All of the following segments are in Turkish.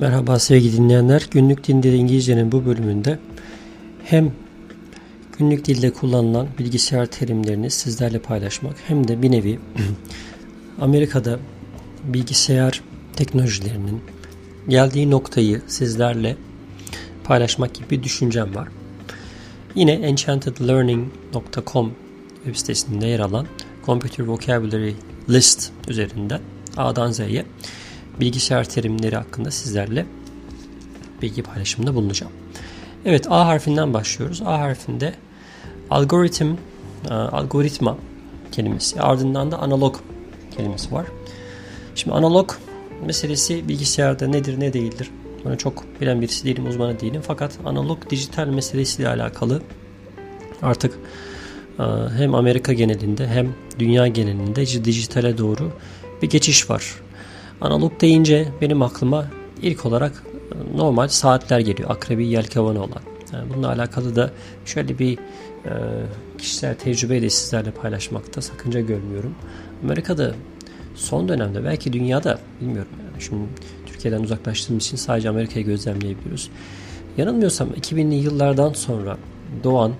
Merhaba sevgili dinleyenler. Günlük Dinde İngilizcenin bu bölümünde hem günlük dilde kullanılan bilgisayar terimlerini sizlerle paylaşmak hem de bir nevi Amerika'da bilgisayar teknolojilerinin geldiği noktayı sizlerle paylaşmak gibi bir düşüncem var. Yine enchantedlearning.com web sitesinde yer alan Computer Vocabulary List üzerinden A'dan Z'ye bilgisayar terimleri hakkında sizlerle bilgi paylaşımında bulunacağım. Evet A harfinden başlıyoruz. A harfinde algoritm, e, algoritma kelimesi ardından da analog kelimesi var. Şimdi analog meselesi bilgisayarda nedir ne değildir. Bunu çok bilen birisi değilim, uzmanı değilim. Fakat analog dijital meselesiyle alakalı artık e, hem Amerika genelinde hem dünya genelinde dijitale doğru bir geçiş var. Analog deyince benim aklıma ilk olarak e, normal saatler geliyor. Akrebi yelkavanı olan. Yani bununla alakalı da şöyle bir e, kişisel tecrübeyi de sizlerle paylaşmakta sakınca görmüyorum. Amerika'da son dönemde belki dünyada bilmiyorum yani şimdi Türkiye'den uzaklaştığımız için sadece Amerika'yı gözlemleyebiliyoruz. Yanılmıyorsam 2000'li yıllardan sonra doğan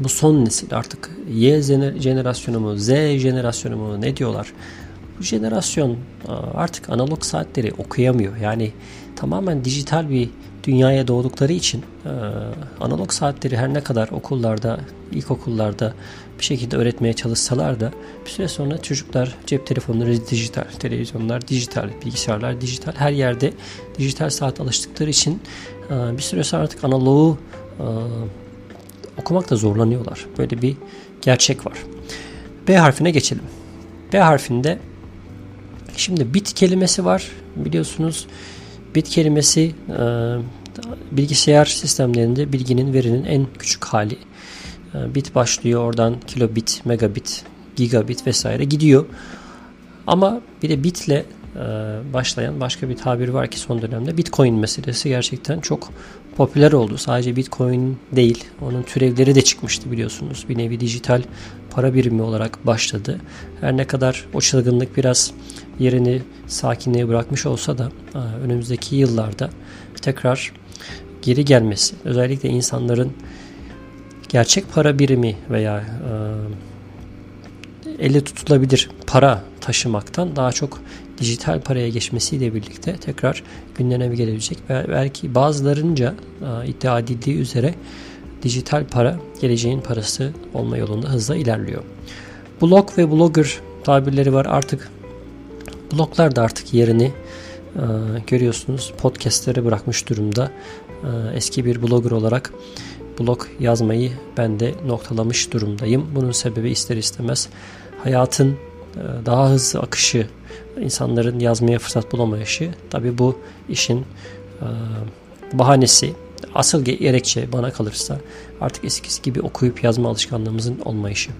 bu son nesil artık Y jenerasyonu mu Z jenerasyonu mu ne diyorlar bu jenerasyon artık analog saatleri okuyamıyor. Yani tamamen dijital bir dünyaya doğdukları için analog saatleri her ne kadar okullarda, ilkokullarda bir şekilde öğretmeye çalışsalar da bir süre sonra çocuklar cep telefonları dijital, televizyonlar dijital, bilgisayarlar dijital, her yerde dijital saat alıştıkları için bir süre sonra artık analogu okumakta zorlanıyorlar. Böyle bir gerçek var. B harfine geçelim. B harfinde Şimdi bit kelimesi var. Biliyorsunuz bit kelimesi e, bilgisayar sistemlerinde bilginin verinin en küçük hali. E, bit başlıyor oradan kilobit, megabit, gigabit vesaire gidiyor. Ama bir de bitle başlayan başka bir tabir var ki son dönemde Bitcoin meselesi gerçekten çok popüler oldu. Sadece Bitcoin değil, onun türevleri de çıkmıştı biliyorsunuz. Bir nevi dijital para birimi olarak başladı. Her ne kadar o çılgınlık biraz yerini sakinliğe bırakmış olsa da e, önümüzdeki yıllarda tekrar geri gelmesi, özellikle insanların gerçek para birimi veya e, elle tutulabilir para taşımaktan daha çok dijital paraya geçmesiyle birlikte tekrar gündeme gelebilecek belki bazılarınca e, iddia edildiği üzere dijital para geleceğin parası olma yolunda hızla ilerliyor. Blog ve blogger tabirleri var artık. Bloglar da artık yerini e, görüyorsunuz podcastlere bırakmış durumda. E, eski bir blogger olarak blog yazmayı ben de noktalamış durumdayım. Bunun sebebi ister istemez hayatın daha hızlı akışı, insanların yazmaya fırsat bulamayışı. Tabi bu işin e, bahanesi, asıl gerekçe bana kalırsa artık eskisi gibi okuyup yazma alışkanlığımızın olmayışı.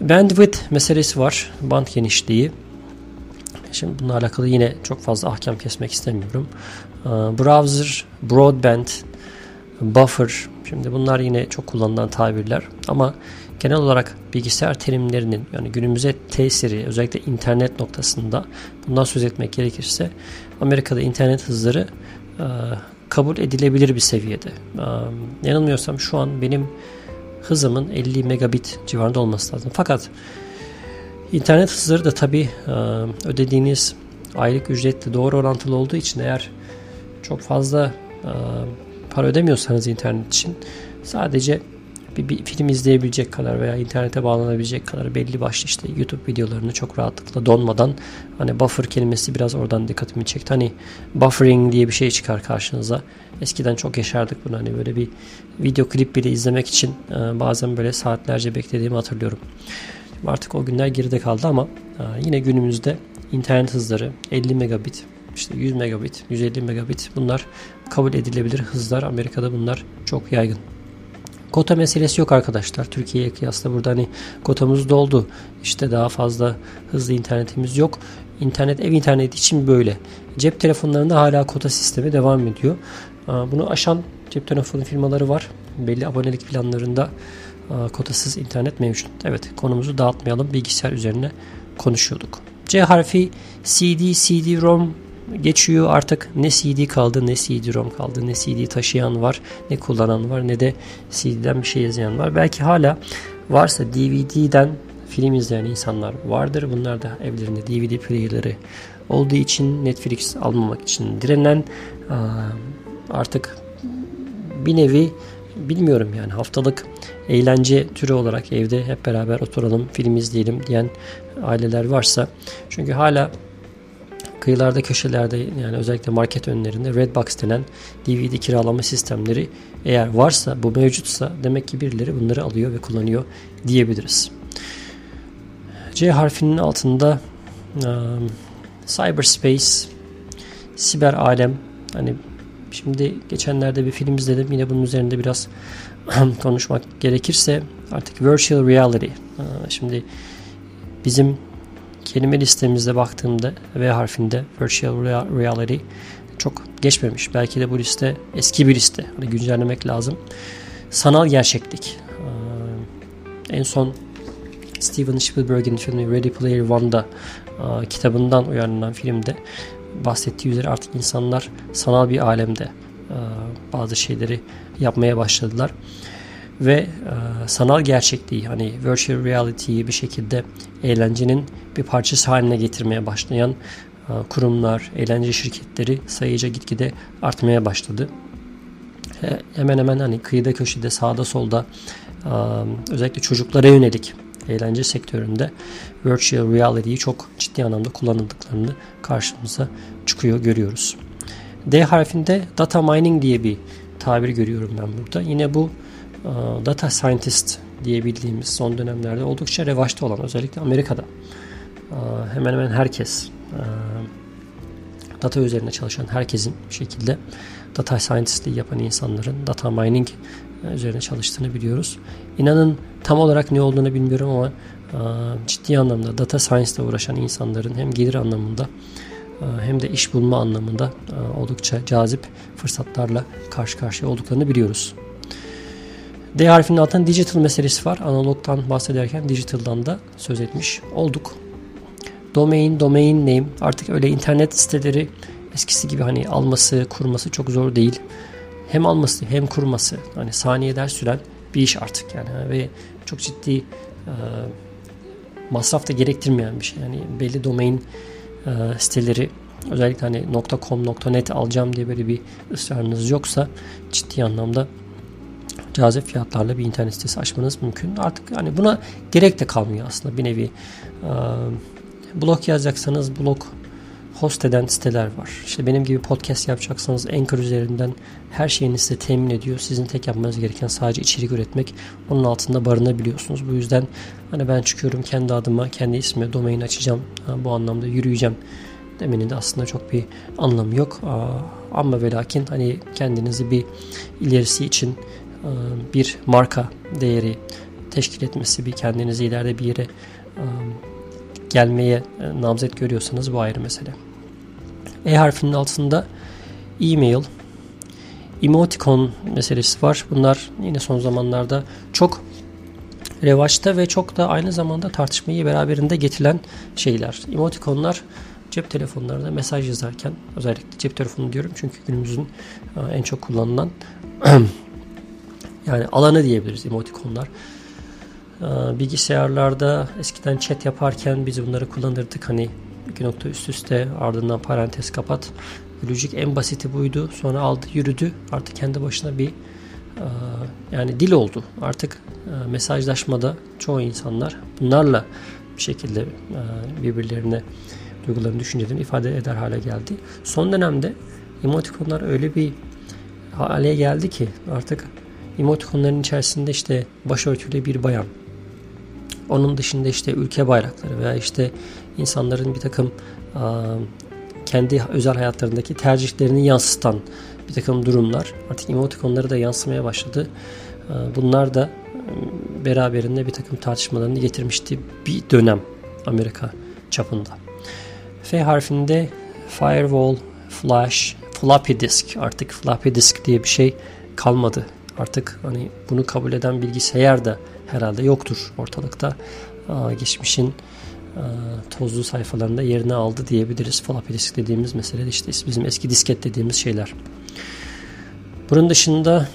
Bandwidth meselesi var. Band genişliği. Şimdi bununla alakalı yine çok fazla ahkam kesmek istemiyorum. E, browser, broadband, buffer. Şimdi bunlar yine çok kullanılan tabirler. Ama genel olarak bilgisayar terimlerinin yani günümüze tesiri özellikle internet noktasında bundan söz etmek gerekirse Amerika'da internet hızları e, kabul edilebilir bir seviyede. E, yanılmıyorsam şu an benim hızımın 50 megabit civarında olması lazım. Fakat internet hızları da tabi e, ödediğiniz aylık ücretle doğru orantılı olduğu için eğer çok fazla e, para ödemiyorsanız internet için sadece bir, bir film izleyebilecek kadar veya internete bağlanabilecek kadar belli başlı işte YouTube videolarını çok rahatlıkla donmadan hani buffer kelimesi biraz oradan dikkatimi çekti. Hani buffering diye bir şey çıkar karşınıza. Eskiden çok yaşardık bunu hani böyle bir video klip bile izlemek için e, bazen böyle saatlerce beklediğimi hatırlıyorum. Artık o günler geride kaldı ama e, yine günümüzde internet hızları 50 megabit işte 100 megabit, 150 megabit bunlar kabul edilebilir hızlar. Amerika'da bunlar çok yaygın. Kota meselesi yok arkadaşlar. Türkiye'ye kıyasla burada hani kotamız doldu. İşte daha fazla hızlı internetimiz yok. İnternet ev interneti için böyle. Cep telefonlarında hala kota sistemi devam ediyor. Bunu aşan cep telefonu firmaları var. Belli abonelik planlarında kotasız internet mevcut. Evet konumuzu dağıtmayalım. Bilgisayar üzerine konuşuyorduk. C harfi CD, CD-ROM geçiyor artık ne CD kaldı ne CD-ROM kaldı ne CD taşıyan var ne kullanan var ne de CD'den bir şey izleyen var. Belki hala varsa DVD'den film izleyen insanlar vardır. Bunlar da evlerinde DVD player'ları olduğu için Netflix almamak için direnen artık bir nevi bilmiyorum yani haftalık eğlence türü olarak evde hep beraber oturalım film izleyelim diyen aileler varsa çünkü hala kıyılarda köşelerde yani özellikle market önlerinde Redbox denen DVD kiralama sistemleri eğer varsa bu mevcutsa demek ki birileri bunları alıyor ve kullanıyor diyebiliriz. C harfinin altında um, cyberspace, siber alem. Hani şimdi geçenlerde bir film izledim. Yine bunun üzerinde biraz konuşmak gerekirse artık virtual reality. Şimdi bizim kelime listemizde baktığımda V harfinde virtual reality çok geçmemiş. Belki de bu liste eski bir liste. Hani güncellemek lazım. Sanal gerçeklik. En son Steven Spielberg'in filmi Ready Player One'da kitabından uyarlanan filmde bahsettiği üzere artık insanlar sanal bir alemde bazı şeyleri yapmaya başladılar ve e, sanal gerçekliği hani virtual reality'yi bir şekilde eğlencenin bir parçası haline getirmeye başlayan e, kurumlar, eğlence şirketleri sayıca gitgide artmaya başladı. He, hemen hemen hani kıyıda köşede sağda solda e, özellikle çocuklara yönelik eğlence sektöründe virtual reality'yi çok ciddi anlamda kullanıldıklarını karşımıza çıkıyor görüyoruz. D harfinde data mining diye bir tabir görüyorum ben burada. Yine bu e, data scientist diye bildiğimiz son dönemlerde oldukça revaçta olan özellikle Amerika'da e, hemen hemen herkes e, data üzerine çalışan herkesin bir şekilde data scientistliği yapan insanların data mining üzerine çalıştığını biliyoruz. İnanın tam olarak ne olduğunu bilmiyorum ama ciddi anlamda data science ile uğraşan insanların hem gelir anlamında hem de iş bulma anlamında oldukça cazip fırsatlarla karşı karşıya olduklarını biliyoruz. D harfinin altında digital meselesi var. Analogtan bahsederken digital'dan da söz etmiş olduk. Domain, domain name artık öyle internet siteleri eskisi gibi hani alması, kurması çok zor değil. Hem alması hem kurması hani saniyeden süren bir iş artık yani ve çok ciddi e, masraf da gerektirmeyen bir şey. Yani belli domain e, siteleri özellikle hani .com, .net alacağım diye böyle bir ısrarınız yoksa ciddi anlamda cazip fiyatlarla bir internet sitesi açmanız mümkün. Artık yani buna gerek de kalmıyor aslında bir nevi. E, blog yazacaksanız blog host eden siteler var. İşte benim gibi podcast yapacaksanız Anchor üzerinden her şeyini size temin ediyor. Sizin tek yapmanız gereken sadece içerik üretmek. Onun altında barınabiliyorsunuz. Bu yüzden hani ben çıkıyorum kendi adıma, kendi ismime domain açacağım. Bu anlamda yürüyeceğim demenin de aslında çok bir anlamı yok. Ama ve lakin hani kendinizi bir ilerisi için bir marka değeri teşkil etmesi, bir kendinizi ileride bir yere gelmeye namzet görüyorsanız bu ayrı mesele. E harfinin altında e-mail, emoticon meselesi var. Bunlar yine son zamanlarda çok revaçta ve çok da aynı zamanda tartışmayı beraberinde getiren şeyler. Emotikonlar cep telefonlarında mesaj yazarken özellikle cep telefonu diyorum çünkü günümüzün en çok kullanılan yani alanı diyebiliriz emotikonlar. Bilgisayarlarda eskiden chat yaparken biz bunları kullanırdık. Hani iki nokta üst üste ardından parantez kapat. Lojik en basiti buydu. Sonra aldı yürüdü. Artık kendi başına bir yani dil oldu. Artık mesajlaşmada çoğu insanlar bunlarla bir şekilde birbirlerine duygularını, düşüncelerini ifade eder hale geldi. Son dönemde emotikonlar öyle bir hale geldi ki artık emotikonların içerisinde işte başörtülü bir bayan, onun dışında işte ülke bayrakları veya işte insanların bir takım kendi özel hayatlarındaki tercihlerini yansıtan bir takım durumlar artık emotikonları da yansımaya başladı. Bunlar da beraberinde bir takım tartışmalarını getirmişti bir dönem Amerika çapında. F harfinde firewall, flash, floppy disk artık floppy disk diye bir şey kalmadı. Artık hani bunu kabul eden bilgisayar da herhalde yoktur ortalıkta. Geçmişin tozlu sayfalarında yerini aldı diyebiliriz. Floppy disk dediğimiz mesele işte bizim eski disket dediğimiz şeyler. Bunun dışında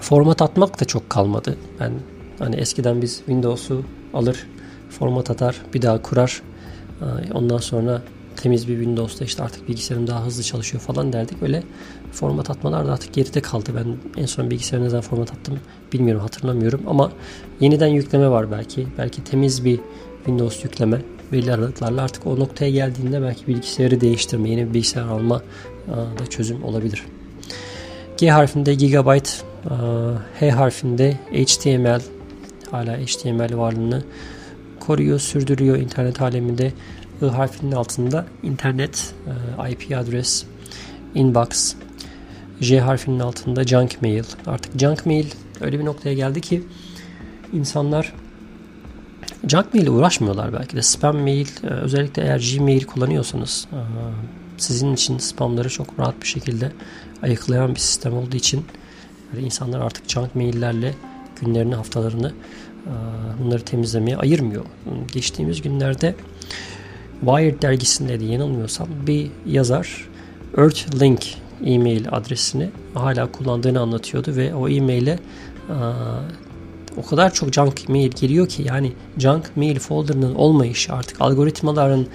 format atmak da çok kalmadı. Ben hani eskiden biz Windows'u alır, format atar, bir daha kurar. Ondan sonra temiz bir Windows'ta işte artık bilgisayarım daha hızlı çalışıyor falan derdik. Öyle format atmalar da artık geride kaldı. Ben en son bilgisayarı ne zaman format attım bilmiyorum hatırlamıyorum ama yeniden yükleme var belki. Belki temiz bir Windows yükleme belli aralıklarla artık o noktaya geldiğinde belki bilgisayarı değiştirme, yeni bir bilgisayar alma da çözüm olabilir. G harfinde gigabyte, H harfinde HTML hala HTML varlığını koruyor, sürdürüyor internet aleminde. I harfinin altında internet, IP adres, inbox, J harfinin altında junk mail. Artık junk mail öyle bir noktaya geldi ki insanlar junk mail ile uğraşmıyorlar belki de. Spam mail özellikle eğer Gmail kullanıyorsanız sizin için spamları çok rahat bir şekilde ayıklayan bir sistem olduğu için insanlar artık junk maillerle günlerini, haftalarını bunları temizlemeye ayırmıyor. Geçtiğimiz günlerde Wired dergisinde de yanılmıyorsam bir yazar Earthlink e-mail adresini hala kullandığını anlatıyordu ve o e-maile o kadar çok junk mail geliyor ki yani junk mail folder'ının olmayışı artık algoritmaların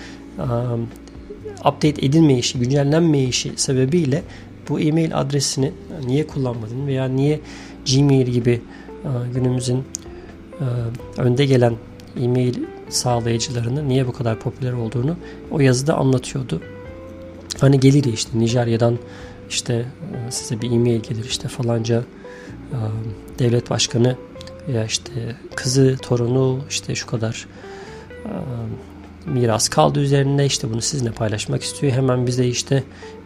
update edilmeyişi, güncellenmeyişi sebebiyle bu e-mail adresini niye kullanmadın veya niye Gmail gibi günümüzün önde gelen e-mail sağlayıcılarının niye bu kadar popüler olduğunu o yazıda anlatıyordu. Hani gelir ya işte Nijerya'dan işte size bir e-mail gelir işte falanca devlet başkanı ya işte kızı, torunu işte şu kadar miras kaldı üzerinde işte bunu sizinle paylaşmak istiyor. Hemen bize işte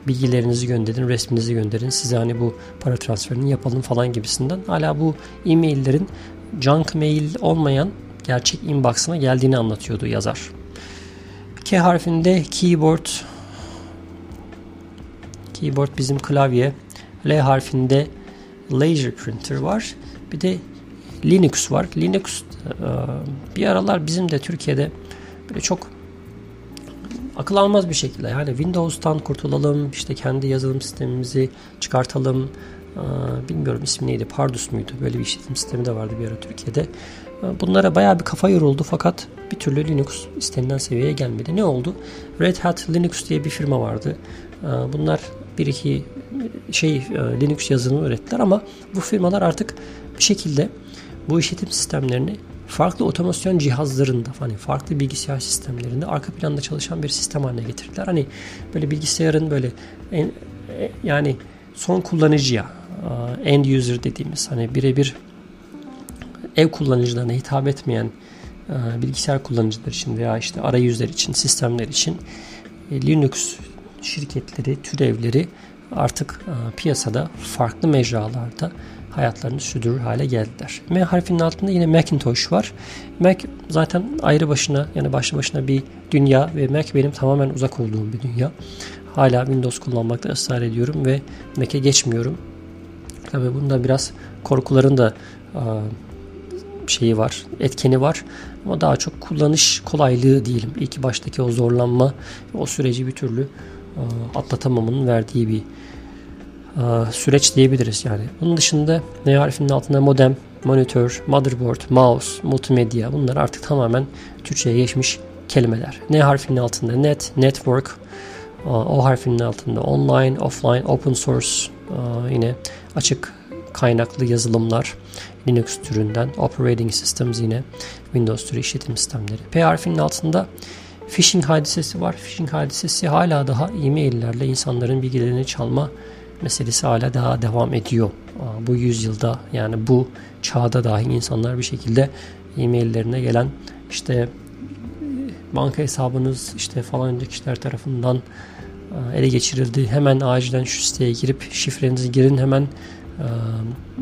bilgilerinizi gönderin, resminizi gönderin. Size hani bu para transferini yapalım falan gibisinden. Hala bu e-maillerin junk mail olmayan gerçek inbox'ına geldiğini anlatıyordu yazar. K harfinde keyboard keyboard bizim klavye. L harfinde laser printer var. Bir de Linux var. Linux e, bir aralar bizim de Türkiye'de böyle çok akıl almaz bir şekilde yani Windows'tan kurtulalım işte kendi yazılım sistemimizi çıkartalım bilmiyorum ismi neydi Pardus muydu? Böyle bir işletim sistemi de vardı bir ara Türkiye'de. E, bunlara baya bir kafa yoruldu fakat bir türlü Linux istenilen seviyeye gelmedi. Ne oldu? Red Hat Linux diye bir firma vardı. Bunlar bir iki şey Linux yazılımı ürettiler ama bu firmalar artık bir şekilde bu işletim sistemlerini farklı otomasyon cihazlarında hani farklı bilgisayar sistemlerinde arka planda çalışan bir sistem haline getirdiler. Hani böyle bilgisayarın böyle en, e, yani son kullanıcıya end user dediğimiz hani birebir ev kullanıcılarına hitap etmeyen bilgisayar kullanıcılar için veya işte arayüzler için, sistemler için e, Linux şirketleri, türevleri artık piyasada farklı mecralarda hayatlarını sürdürür hale geldiler. M harfinin altında yine Macintosh var. Mac zaten ayrı başına yani başlı başına bir dünya ve Mac benim tamamen uzak olduğum bir dünya. Hala Windows kullanmakta ısrar ediyorum ve Mac'e geçmiyorum. Tabii bunda biraz korkuların da şeyi var, etkeni var. Ama daha çok kullanış kolaylığı diyelim. İlk baştaki o zorlanma, o süreci bir türlü atlatamamın verdiği bir süreç diyebiliriz yani. Bunun dışında N harfinin altında modem, monitör, motherboard, mouse, multimedya bunlar artık tamamen Türkçe'ye geçmiş kelimeler. N harfinin altında net, network, O harfinin altında online, offline, open source yine açık kaynaklı yazılımlar Linux türünden, operating systems yine Windows türü işletim sistemleri. P harfinin altında phishing hadisesi var. Phishing hadisesi hala daha e-maillerle insanların bilgilerini çalma meselesi hala daha devam ediyor. Bu yüzyılda yani bu çağda dahi insanlar bir şekilde e-maillerine gelen işte banka hesabınız işte falan kişiler tarafından ele geçirildi. Hemen acilen şu siteye girip şifrenizi girin hemen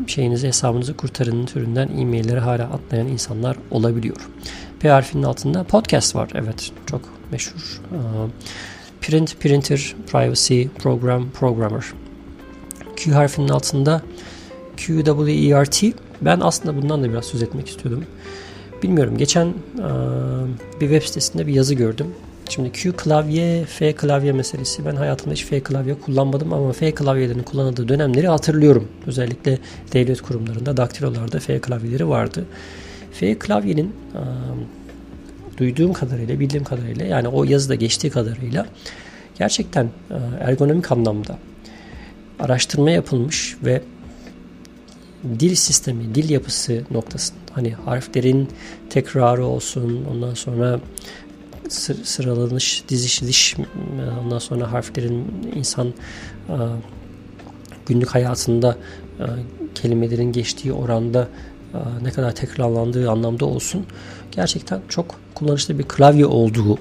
şeyinizi hesabınızı kurtarın türünden e-mailleri hala atlayan insanlar olabiliyor. P harfinin altında podcast var. Evet çok meşhur. Print, printer, privacy, program, programmer. Q harfinin altında QWERT. Ben aslında bundan da biraz söz etmek istiyordum. bilmiyorum. Geçen bir web sitesinde bir yazı gördüm. Şimdi Q klavye, F klavye meselesi. Ben hayatımda hiç F klavye kullanmadım ama F klavyelerini kullanıldığı dönemleri hatırlıyorum. Özellikle devlet kurumlarında, daktilolarda F klavyeleri vardı. F klavyenin duyduğum kadarıyla, bildiğim kadarıyla yani o yazıda geçtiği kadarıyla gerçekten ergonomik anlamda araştırma yapılmış ve dil sistemi, dil yapısı noktasında hani harflerin tekrarı olsun, ondan sonra sıralanış, dizişiliş, ondan sonra harflerin insan günlük hayatında kelimelerin geçtiği oranda ne kadar tekrarlandığı anlamda olsun gerçekten çok kullanışlı bir klavye olduğu.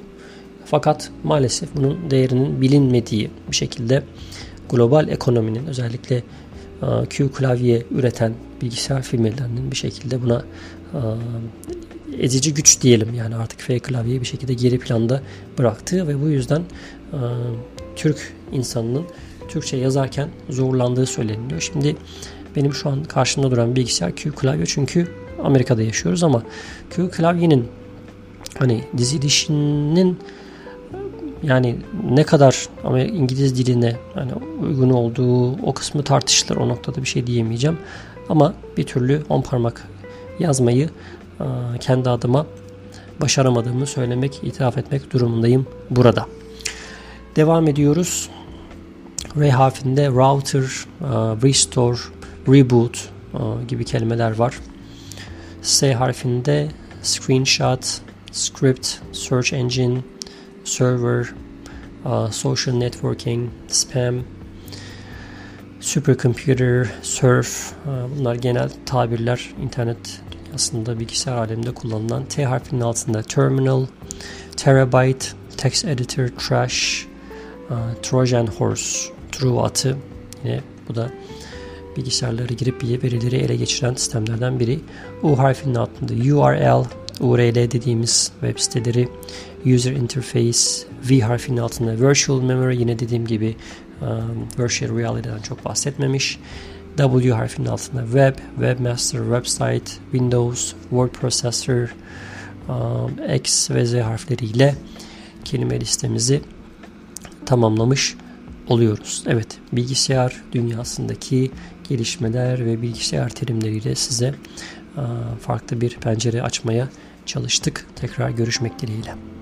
Fakat maalesef bunun değerinin bilinmediği bir şekilde global ekonominin özellikle Q klavye üreten bilgisayar firmalarının bir şekilde buna ezici güç diyelim yani artık F klavyeyi bir şekilde geri planda bıraktığı ve bu yüzden Türk insanının Türkçe yazarken zorlandığı söyleniyor. Şimdi benim şu an karşımda duran bilgisayar Q klavye çünkü Amerika'da yaşıyoruz ama Q klavyenin hani dizilişinin yani ne kadar ama İngiliz diline yani uygun olduğu o kısmı tartışılır. O noktada bir şey diyemeyeceğim. Ama bir türlü on parmak yazmayı kendi adıma başaramadığımı söylemek, itiraf etmek durumundayım burada. Devam ediyoruz. R harfinde router, restore, reboot gibi kelimeler var. S harfinde screenshot, script, search engine, server, social networking, spam, supercomputer, surf bunlar genel tabirler internet aslında bilgisayar aleminde kullanılan T harfinin altında terminal, terabyte, text editor, trash, Trojan horse, true atı yine bu da bilgisayarları girip verileri ele geçiren sistemlerden biri. U harfinin altında URL, URL dediğimiz web siteleri, user interface, V harfinin altında virtual memory yine dediğim gibi um, virtual reality'den çok bahsetmemiş. W harfinin altında web, webmaster, website, Windows, word processor, um, X ve Z harfleriyle kelime listemizi tamamlamış oluyoruz. Evet, bilgisayar dünyasındaki gelişmeler ve bilgisayar terimleriyle size uh, farklı bir pencere açmaya çalıştık. Tekrar görüşmek dileğiyle.